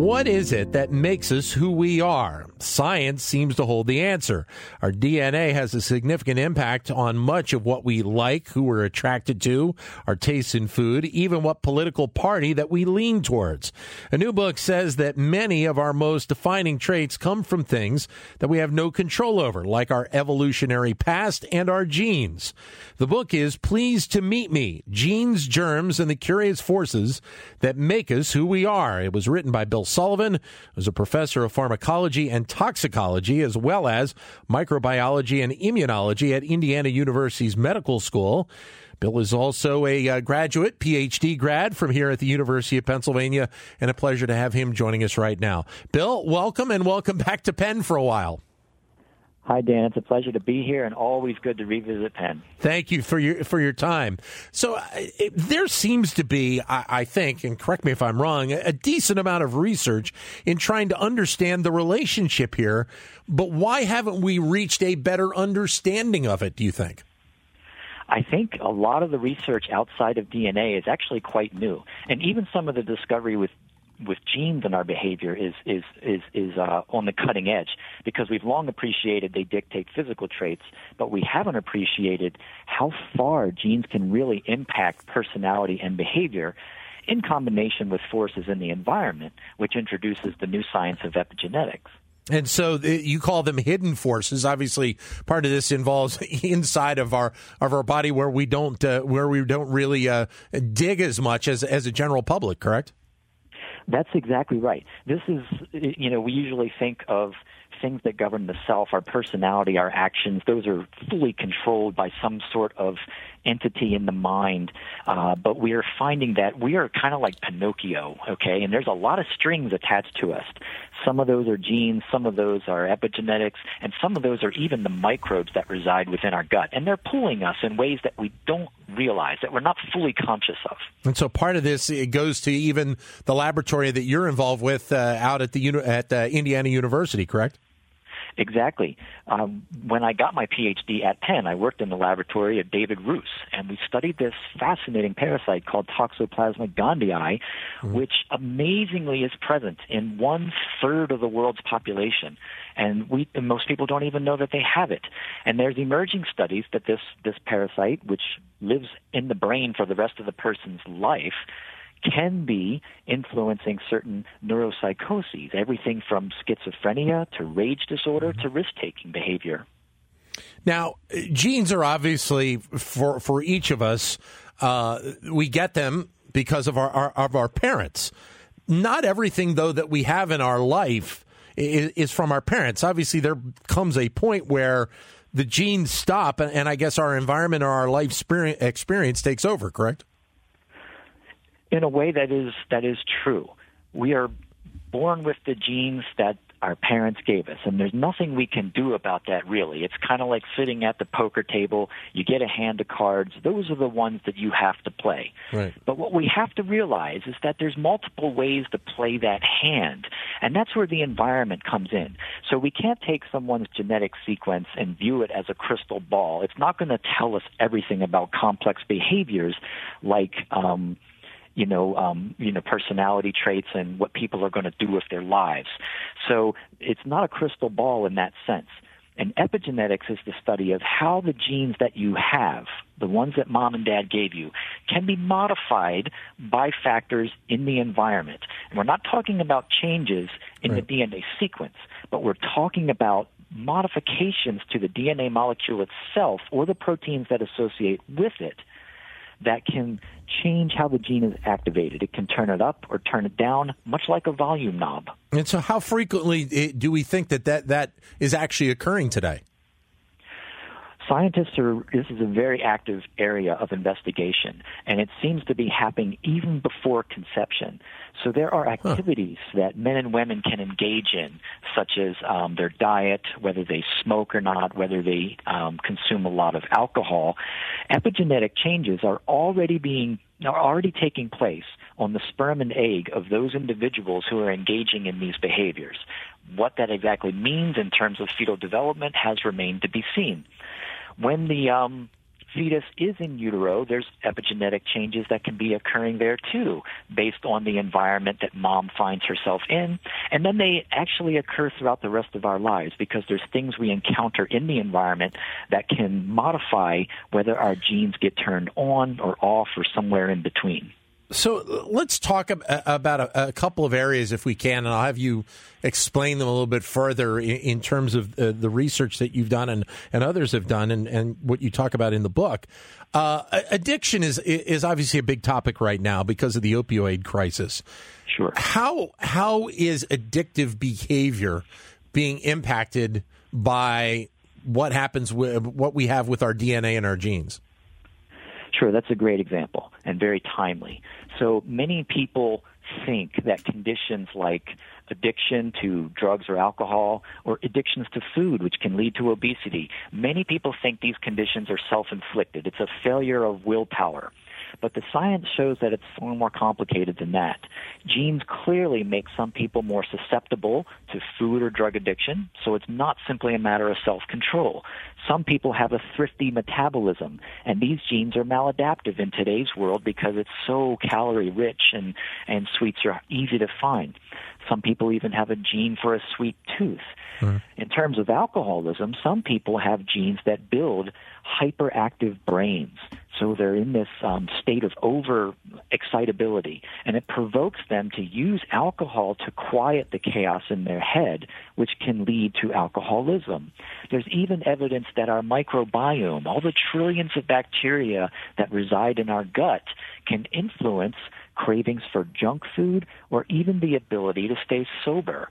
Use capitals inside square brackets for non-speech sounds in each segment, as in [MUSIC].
What is it that makes us who we are? Science seems to hold the answer. Our DNA has a significant impact on much of what we like, who we're attracted to, our tastes in food, even what political party that we lean towards. A new book says that many of our most defining traits come from things that we have no control over, like our evolutionary past and our genes. The book is Pleased to Meet Me Genes, Germs, and the Curious Forces That Make Us Who We Are. It was written by Bill Sullivan, who's a professor of pharmacology and toxicology, as well as microbiology and immunology at Indiana University's Medical School. Bill is also a uh, graduate, PhD grad from here at the University of Pennsylvania, and a pleasure to have him joining us right now. Bill, welcome and welcome back to Penn for a while. Hi, Dan. It's a pleasure to be here, and always good to revisit Penn. Thank you for your for your time. So uh, it, there seems to be, I, I, think, and correct me if I'm wrong, a, a decent amount of research in trying to understand the relationship here. But why haven't we reached a better understanding of it? Do you think? I think a lot of the research outside of DNA is actually quite new, and even some of the discovery with with genes in our behavior is is is is uh, on the cutting edge because we've long appreciated they dictate physical traits, but we haven't appreciated how far genes can really impact personality and behavior. In combination with forces in the environment, which introduces the new science of epigenetics. And so you call them hidden forces. Obviously, part of this involves [LAUGHS] inside of our of our body where we don't uh, where we don't really uh, dig as much as as a general public. Correct? That's exactly right. This is, you know, we usually think of things that govern the self, our personality, our actions, those are fully controlled by some sort of entity in the mind. Uh, but we are finding that we are kind of like Pinocchio, okay? And there's a lot of strings attached to us. Some of those are genes, some of those are epigenetics, and some of those are even the microbes that reside within our gut. And they're pulling us in ways that we don't realize, that we're not fully conscious of. And so part of this it goes to even the laboratory that you're involved with uh, out at the at uh, Indiana University, correct? Exactly. Um, when I got my PhD at Penn, I worked in the laboratory at David Roos, and we studied this fascinating parasite called Toxoplasma gondii, mm-hmm. which amazingly is present in one third of the world's population. And we, most people don't even know that they have it. And there's emerging studies that this, this parasite, which lives in the brain for the rest of the person's life, can be influencing certain neuropsychoses, everything from schizophrenia to rage disorder to risk taking behavior. Now, genes are obviously for for each of us. Uh, we get them because of our, our, of our parents. Not everything though that we have in our life is, is from our parents. Obviously, there comes a point where the genes stop, and, and I guess our environment or our life experience takes over. Correct? In a way that is that is true. We are born with the genes that our parents gave us, and there's nothing we can do about that really. It's kind of like sitting at the poker table. You get a hand of cards; those are the ones that you have to play. Right. But what we have to realize is that there's multiple ways to play that hand, and that's where the environment comes in. So we can't take someone's genetic sequence and view it as a crystal ball. It's not going to tell us everything about complex behaviors like. Um, you know, um, you know, personality traits and what people are going to do with their lives. So it's not a crystal ball in that sense. And epigenetics is the study of how the genes that you have, the ones that mom and dad gave you, can be modified by factors in the environment. And we're not talking about changes in right. the DNA sequence, but we're talking about modifications to the DNA molecule itself or the proteins that associate with it that can change how the gene is activated. It can turn it up or turn it down, much like a volume knob. And so, how frequently eh, do we think that that, that is actually occurring today? Scientists are this is a very active area of investigation and it seems to be happening even before conception so there are activities huh. that men and women can engage in such as um, their diet whether they smoke or not whether they um, consume a lot of alcohol epigenetic changes are already being are already taking place on the sperm and egg of those individuals who are engaging in these behaviors What that exactly means in terms of fetal development has remained to be seen. When the um, fetus is in utero, there's epigenetic changes that can be occurring there too, based on the environment that mom finds herself in. And then they actually occur throughout the rest of our lives because there's things we encounter in the environment that can modify whether our genes get turned on or off or somewhere in between. So let's talk about a, a, couple of areas, if we can, and I'll have you explain them a little bit further in, in terms of the, the, research that you've done and, and others have done, and, and what you talk about in the book. Uh, addiction is is obviously a big topic right now because of the opioid crisis. Sure. How how is addictive behavior being impacted by what happens with what we have with our DNA and our genes? Sure, that's a great example and very timely. So many people think that conditions like addiction to drugs or alcohol or addictions to food, which can lead to obesity, many people think these conditions are self inflicted. It's a failure of willpower. But the science shows that it's far more complicated than that. Genes clearly make some people more susceptible to food or drug addiction, so it's not simply a matter of self control. Some people have a thrifty metabolism, and these genes are maladaptive in today's world because it's so calorie rich and, and sweets are easy to find. Some people even have a gene for a sweet tooth. Mm-hmm. In terms of alcoholism, some people have genes that build hyperactive brains. So they're in this um, state of over excitability, and it provokes them to use alcohol to quiet the chaos in their head, which can lead to alcoholism. There's even evidence that our microbiome, all the trillions of bacteria that reside in our gut, can influence cravings for junk food, or even the ability to stay sober.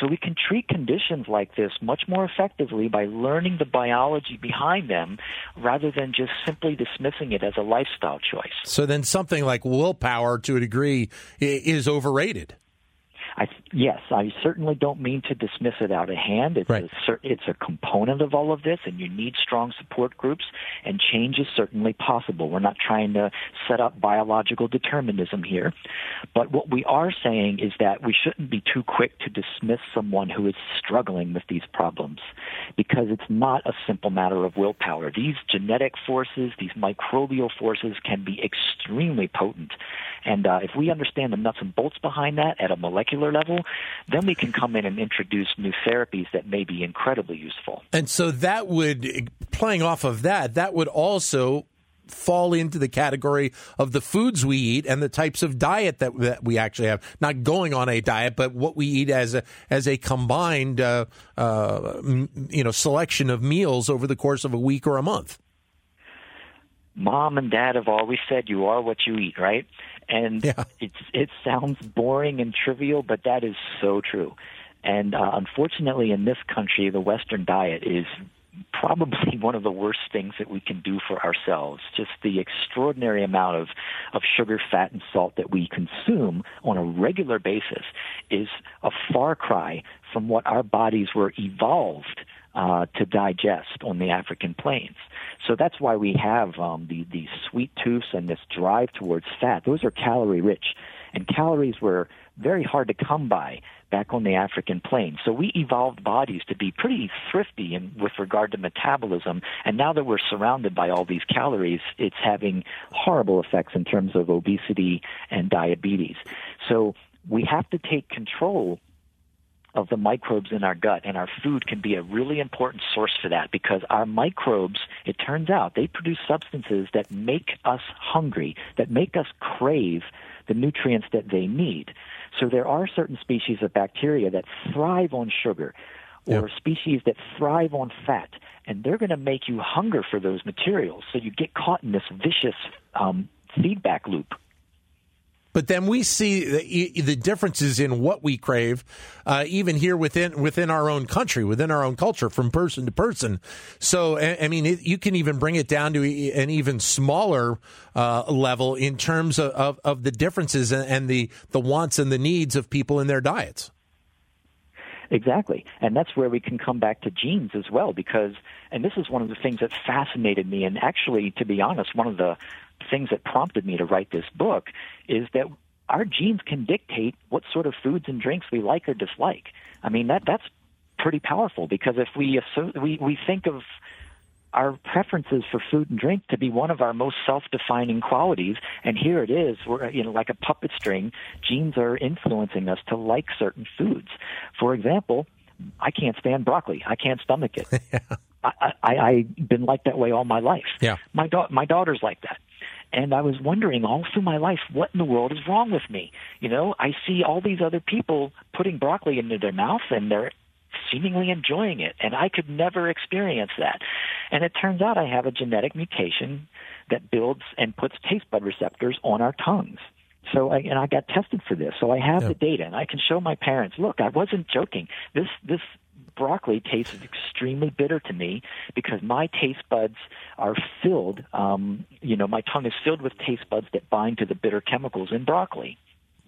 So we can treat conditions like this much more effectively by learning the biology behind them rather than just simply dismissing it as a lifestyle choice. So then something like willpower to a degree is overrated. I, yes, I certainly don't mean to dismiss it out of hand. It's right. a it's a component of all of this, and you need strong support groups. And change is certainly possible. We're not trying to set up biological determinism here, but what we are saying is that we shouldn't be too quick to dismiss someone who is struggling with these problems, because it's not a simple matter of willpower. These genetic forces, these microbial forces, can be extremely potent. And uh, if we understand the nuts and bolts behind that at a molecular level, then we can come in and introduce new therapies that may be incredibly useful. And so that would, playing off of that, that would also fall into the category of the foods we eat and the types of diet that, that we actually have. Not going on a diet, but what we eat as a as a combined uh, uh, you know selection of meals over the course of a week or a month. Mom and Dad have always said you are what you eat, right? And yeah. it's it sounds boring and trivial, but that is so true. And uh, unfortunately, in this country, the Western diet is probably [LAUGHS] one of the worst things that we can do for ourselves. Just the extraordinary amount of, of sugar, fat, and salt that we consume on a regular basis is a far cry from what our bodies were evolved uh, to digest on the African plains. So that's why we have um, the, the sweet tooths and this drive towards fat. Those are calorie rich. And calories were very hard to come by back on the African plains. So we evolved bodies to be pretty thrifty in, with regard to metabolism. And now that we're surrounded by all these calories, it's having horrible effects in terms of obesity and diabetes. So we have to take control of the microbes in our gut, and our food can be a really important source for that because our microbes, it turns out, they produce substances that make us hungry, that make us crave the nutrients that they need. So there are certain species of bacteria that thrive on sugar or yep. species that thrive on fat, and they're going to make you hunger for those materials. So you get caught in this vicious um, feedback loop. But then we see the, the differences in what we crave, uh, even here within within our own country, within our own culture, from person to person. So, I, mean, it, you can even bring it down to an even smaller uh, level in terms of, of, of, the differences and the, the wants and the needs of people in their diets. Exactly. And that's where we can come back to genes as well, because, and this is one of the things that fascinated me, and actually, to be honest, one of the things that prompted me to write this book is that our genes can dictate what sort of foods and drinks we like or dislike. I mean that that's pretty powerful because if we we we think of our preferences for food and drink to be one of our most self-defining qualities. And here it is. We're you know like a puppet string genes are influencing us to like certain foods. For example i can't stand broccoli. I can't stomach it. [LAUGHS] Yeah. I, I i've been like that way all my life. Yeah. My da- my daughter's like that. And I was wondering all through my life, what in the world is wrong with me? You know, I see all these other people putting broccoli into their mouth and they're seemingly enjoying it. And I could never experience that. And it turns out I have a genetic mutation that builds and puts taste bud receptors on our tongues. So I, and I got tested for this. So I have yeah. the data and I can show my parents, look, I wasn't joking. This, this broccoli tastes extremely bitter to me because my taste buds are filled, um, you know, my tongue is filled with taste buds that bind to the bitter chemicals in broccoli.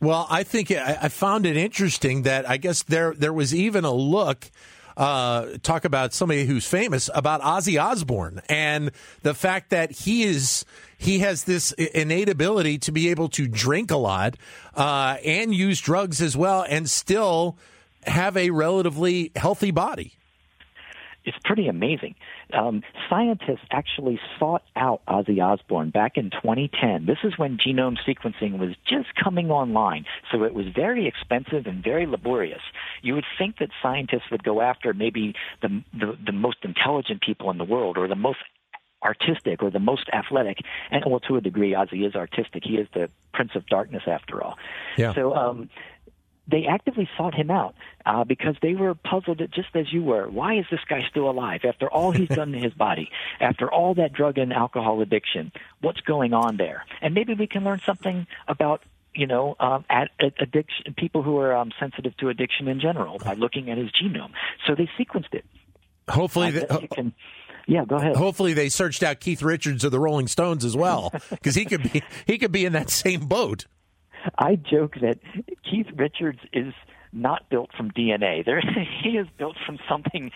Well, I think I found it interesting that I guess there there was even a look. Uh, talk about somebody who's famous about Ozzy Osbourne and the fact that he is he has this innate ability to be able to drink a lot uh, and use drugs as well and still have a relatively healthy body. It's pretty amazing. Um, scientists actually sought out Ozzy Osbourne back in 2010. This is when genome sequencing was just coming online, so it was very expensive and very laborious. You would think that scientists would go after maybe the, the, the most intelligent people in the world or the most artistic or the most athletic. And well, to a degree, Ozzy is artistic. He is the Prince of Darkness, after all. Yeah. So um, they actively sought him out uh, because they were puzzled, just as you were. Why is this guy still alive after all he's done to his body, [LAUGHS] after all that drug and alcohol addiction? What's going on there? And maybe we can learn something about you know, um, at, at addiction, people who are um, sensitive to addiction in general by looking at his genome. So they sequenced it. Hopefully, the, can, yeah, go ahead. Hopefully, they searched out Keith Richards of the Rolling Stones as well, [LAUGHS] because he could be he could be in that same boat. I joke that Keith Richards is not built from DNA. There, [LAUGHS] he is built from something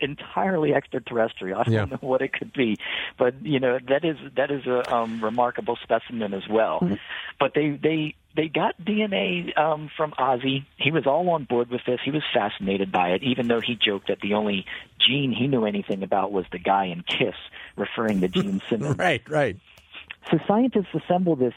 entirely extraterrestrial. I don't yeah. know what it could be, but you know that is that is a um, remarkable specimen as well. Mm-hmm. But they they they got DNA um, from Ozzy. He was all on board with this. He was fascinated by it, even though he joked that the only gene he knew anything about was the guy in Kiss, referring to Gene [LAUGHS] Simmons. right, right. So scientists assembled this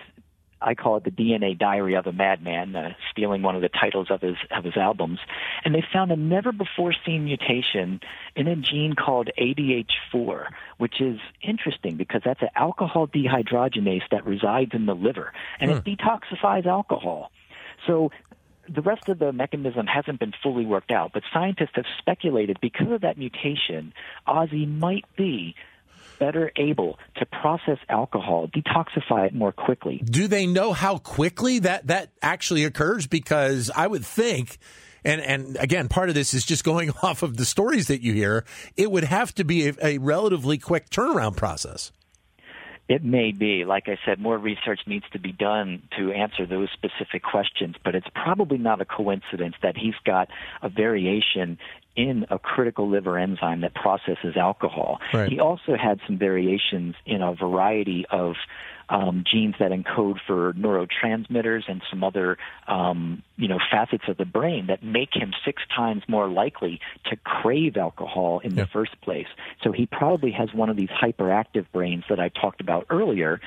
I call it the DNA Diary of a Madman, uh, stealing one of the titles of his of his albums. And they found a never before seen mutation in a gene called ADH4, which is interesting because that's an alcohol dehydrogenase that resides in the liver, and it hmm. detoxifies alcohol. So the rest of the mechanism hasn't been fully worked out, but scientists have speculated because of that mutation, Ozzy might be better able to process alcohol, detoxify it more quickly. Do they know how quickly that, that actually occurs? Because I would think and and again, part of this is just going [LAUGHS] off of the stories that you hear. It would have to be a, a, relatively quick turnaround process. It may be. Like I said, more research needs to be done to answer those specific questions, but it's probably not a coincidence that he's got a variation in a critical liver enzyme that processes alcohol. Right. He also had some variations in a variety of um, genes that encode for neurotransmitters and some other, um, you know, facets of the brain that make him six times more likely to crave alcohol in yeah. the first place. So he probably has one of these hyperactive brains that I talked about earlier,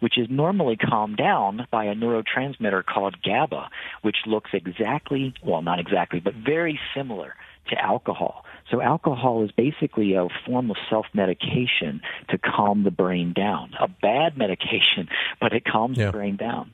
which is normally calmed down by a neurotransmitter called GABA, which looks exactly, well, not exactly, but very similar to alcohol. So alcohol is basically a form of self-medication to calm the brain down. A bad medication, [LAUGHS] but it calms yeah. the brain down.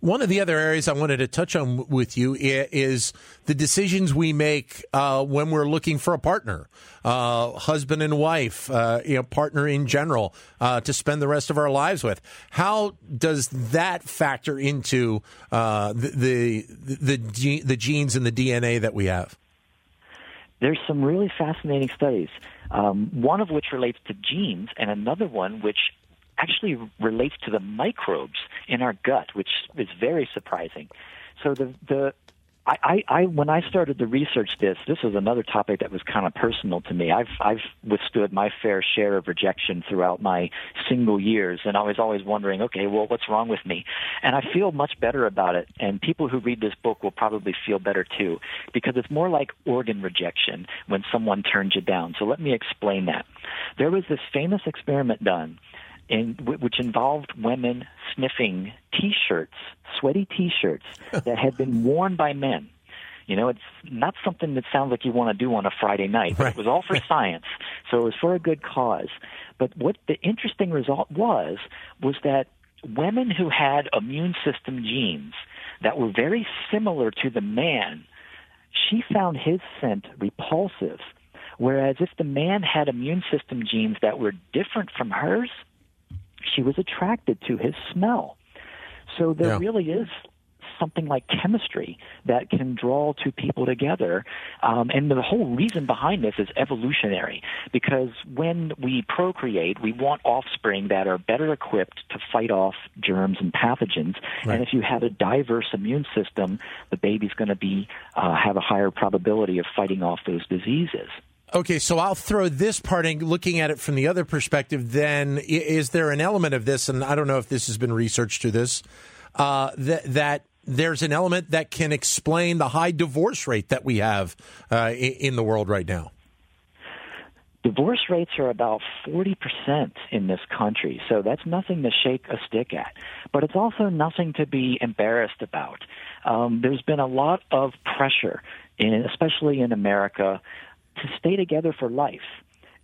One of the other areas I wanted to touch on with you is the decisions we make uh, when we're looking for a partner, uh, husband and wife, uh, you know, partner in general, uh, to spend the rest of our lives with. How does that factor into uh, the, the the the genes and the DNA that we have? There's some really fascinating studies, um, one of which relates to genes, and another one which actually relates to the microbes in our gut, which is very surprising. So the the I, I, I when I started to research this, this was another topic that was kind of personal to me. I've I've withstood my fair share of rejection throughout my single years, and I was always wondering, okay, well, what's wrong with me? And I feel much better about it. And people who read this book will probably feel better too, because it's more like organ rejection when someone turns you down. So let me explain that. There was this famous experiment done in, which involved women sniffing T-shirts, sweaty T-shirts [LAUGHS] that had been worn by men. You know, it's not something that sounds like you want to do on a Friday night. But It was all for science, so it was for a good cause. But what the interesting result was was that women who had immune system genes that were very similar to the man, she found his scent repulsive. Whereas if the man had immune system genes that were different from hers, she was attracted to his smell. So there yeah. really is something like chemistry that can draw two people together. Um, and the whole reason behind this is evolutionary, because when we procreate, we want offspring that are better equipped to fight off germs and pathogens. Right. And if you have a diverse immune system, the baby's going to be uh, have a higher probability of fighting off those diseases. Okay, so I'll throw this part in, looking at it from the other perspective. Then, is there an element of this, and I don't know if this has been researched to this, uh, that, that there's an element that can explain the high divorce rate that we have uh, in the world right now? Divorce rates are about 40% in this country, so that's nothing to shake a stick at. But it's also nothing to be embarrassed about. Um, there's been a lot of pressure, in, especially in America, to stay together for life.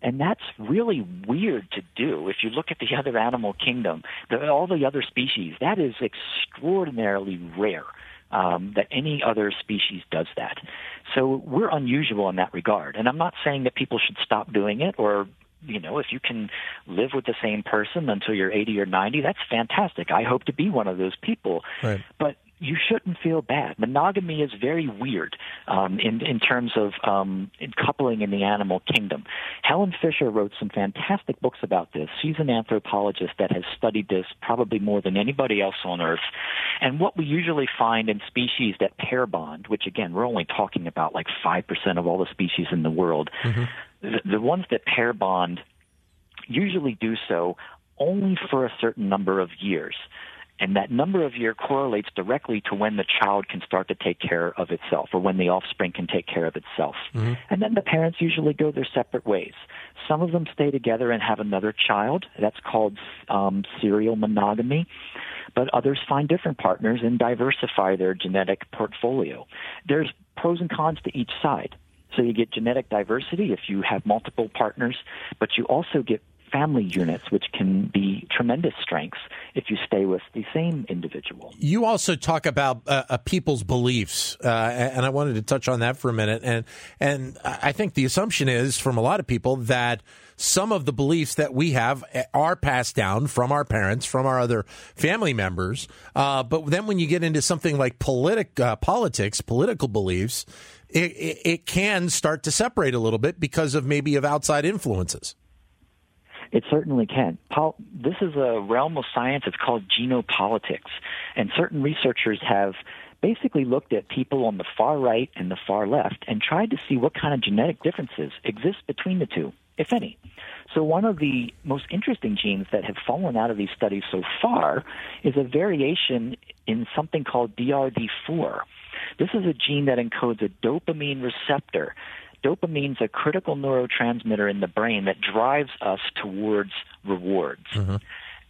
And that's really weird to do. If you look at the other animal kingdom, the, all the other species, that is extraordinarily rare. Um, that any other species does that. So we're unusual in that regard. And I'm not saying that people should stop doing it or you know, if you can live with the same person until you're 80 or 90, that's fantastic. I hope to be one of those people. Right. But you shouldn't feel bad. Monogamy is very weird um, in in terms of um, in coupling in the animal kingdom. Helen Fisher wrote some fantastic books about this. She's an anthropologist that has studied this probably more than anybody else on Earth. And what we usually find in species that pair bond, which again we're only talking about like five percent of all the species in the world, mm-hmm. the, the ones that pair bond usually do so only for a certain number of years. And that number of year correlates directly to when the child can start to take care of itself or when the offspring can take care of itself. Mm-hmm. And then the parents usually go their separate ways. Some of them stay together and have another child. That's called um, serial monogamy. But others find different partners and diversify their genetic portfolio. There's pros and cons to each side. So you get genetic diversity if you have multiple partners, but you also get family units, which can be tremendous strengths if you stay with the same individual. You also talk about uh, uh, people's beliefs, uh, and I wanted to touch on that for a minute. And and I think the assumption is from a lot of people that some of the beliefs that we have are passed down from our parents, from our other family members. Uh, but then when you get into something like politic uh, politics, political beliefs. It, it, it can start to separate a little bit because of maybe of outside influences. It certainly can. Pol- this is a realm of science. It's called genopolitics. And certain researchers have basically looked at people on the far right and the far left and tried to see what kind of genetic differences exist between the two, if any. So one of the most interesting genes that have fallen out of these studies so far is a variation in something called DRD4. This is a gene that encodes a dopamine receptor dopamine's a critical neurotransmitter in the brain that drives us towards rewards. Mm-hmm.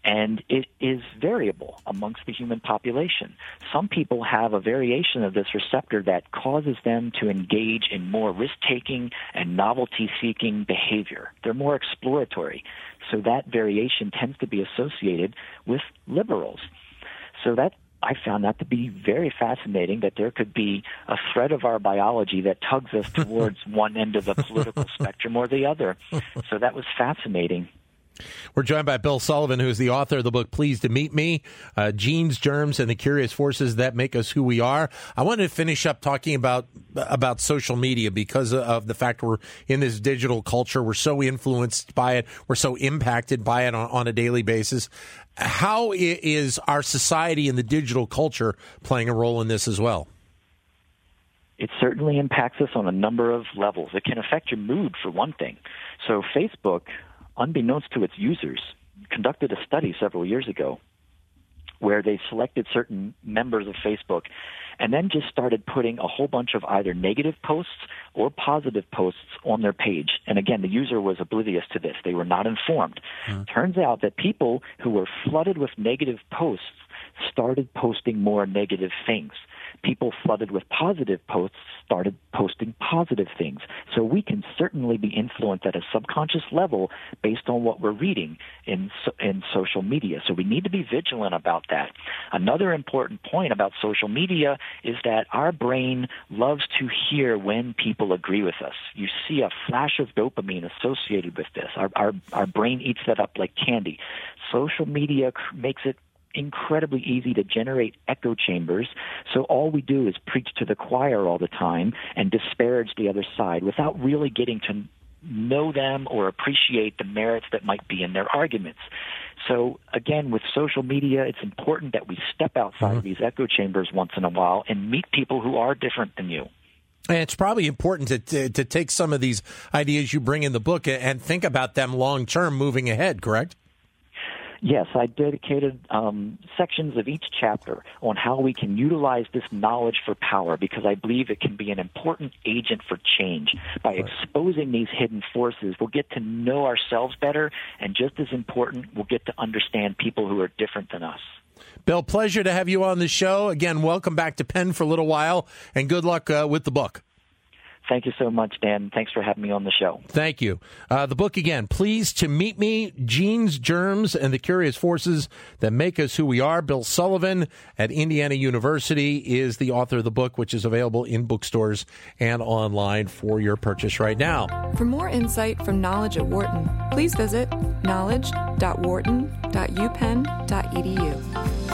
And it is variable amongst the human population. Some people have a variation of this receptor that causes them to engage in more risk taking and novelty seeking behavior. They're more exploratory. So that variation tends to be associated with liberals. So that I found that to be very fascinating that there could be a thread of our biology that tugs us [LAUGHS] towards one end of the political [LAUGHS] spectrum or the other. So that was fascinating. We're joined by Bill Sullivan, who is the author of the book Pleased to Meet Me uh, Genes, Germs, and the Curious Forces That Make Us Who We Are. I wanted to finish up talking about, about social media because of the fact we're in this digital culture. We're so influenced by it, we're so impacted by it on, on a daily basis how is our society and the digital culture playing a role in this as well? It certainly impacts us on a number of levels. It can affect your mood, for one thing. So, Facebook, unbeknownst to its users, conducted a study several years ago where they selected certain members of Facebook and then just started putting a whole bunch of either negative posts or positive posts on their page. And again, the user was oblivious to this. They were not informed. Mm-hmm. Turns out that people who were flooded with negative posts started posting more negative things people flooded with positive posts started posting positive things. So we can certainly be influenced at a subconscious level based on what we're reading in in social media. So we need to be vigilant about that. Another important point about social media is that our brain loves to hear when people agree with us. You see a flash of dopamine associated with this. Our our, our brain eats that up like candy. Social media makes it incredibly easy to generate echo chambers. So all we do is preach to the choir all the time and disparage the other side without really getting to know them or appreciate the merits that might be in their arguments. So again, with social media, it's important that we step outside mm-hmm. these echo chambers once in a while and meet people who are different than you. And it's probably important to, to, to take some of these ideas you bring in the book and think about them long term moving ahead, correct? Yes, I dedicated um, sections of each chapter on how we can utilize this knowledge for power because I believe it can be an important agent for change. By right. exposing these hidden forces, we'll get to know ourselves better, and just as important, we'll get to understand people who are different than us. Bill, pleasure to have you on the show. Again, welcome back to Penn for a little while, and good luck uh, with the book. Thank you so much, Dan. Thanks for having me on the show. Thank you. Uh, the book again, Pleased to Meet Me Genes, Germs, and the Curious Forces That Make Us Who We Are. Bill Sullivan at Indiana University is the author of the book, which is available in bookstores and online for your purchase right now. For more insight from Knowledge at Wharton, please visit knowledge.wharton.upenn.edu.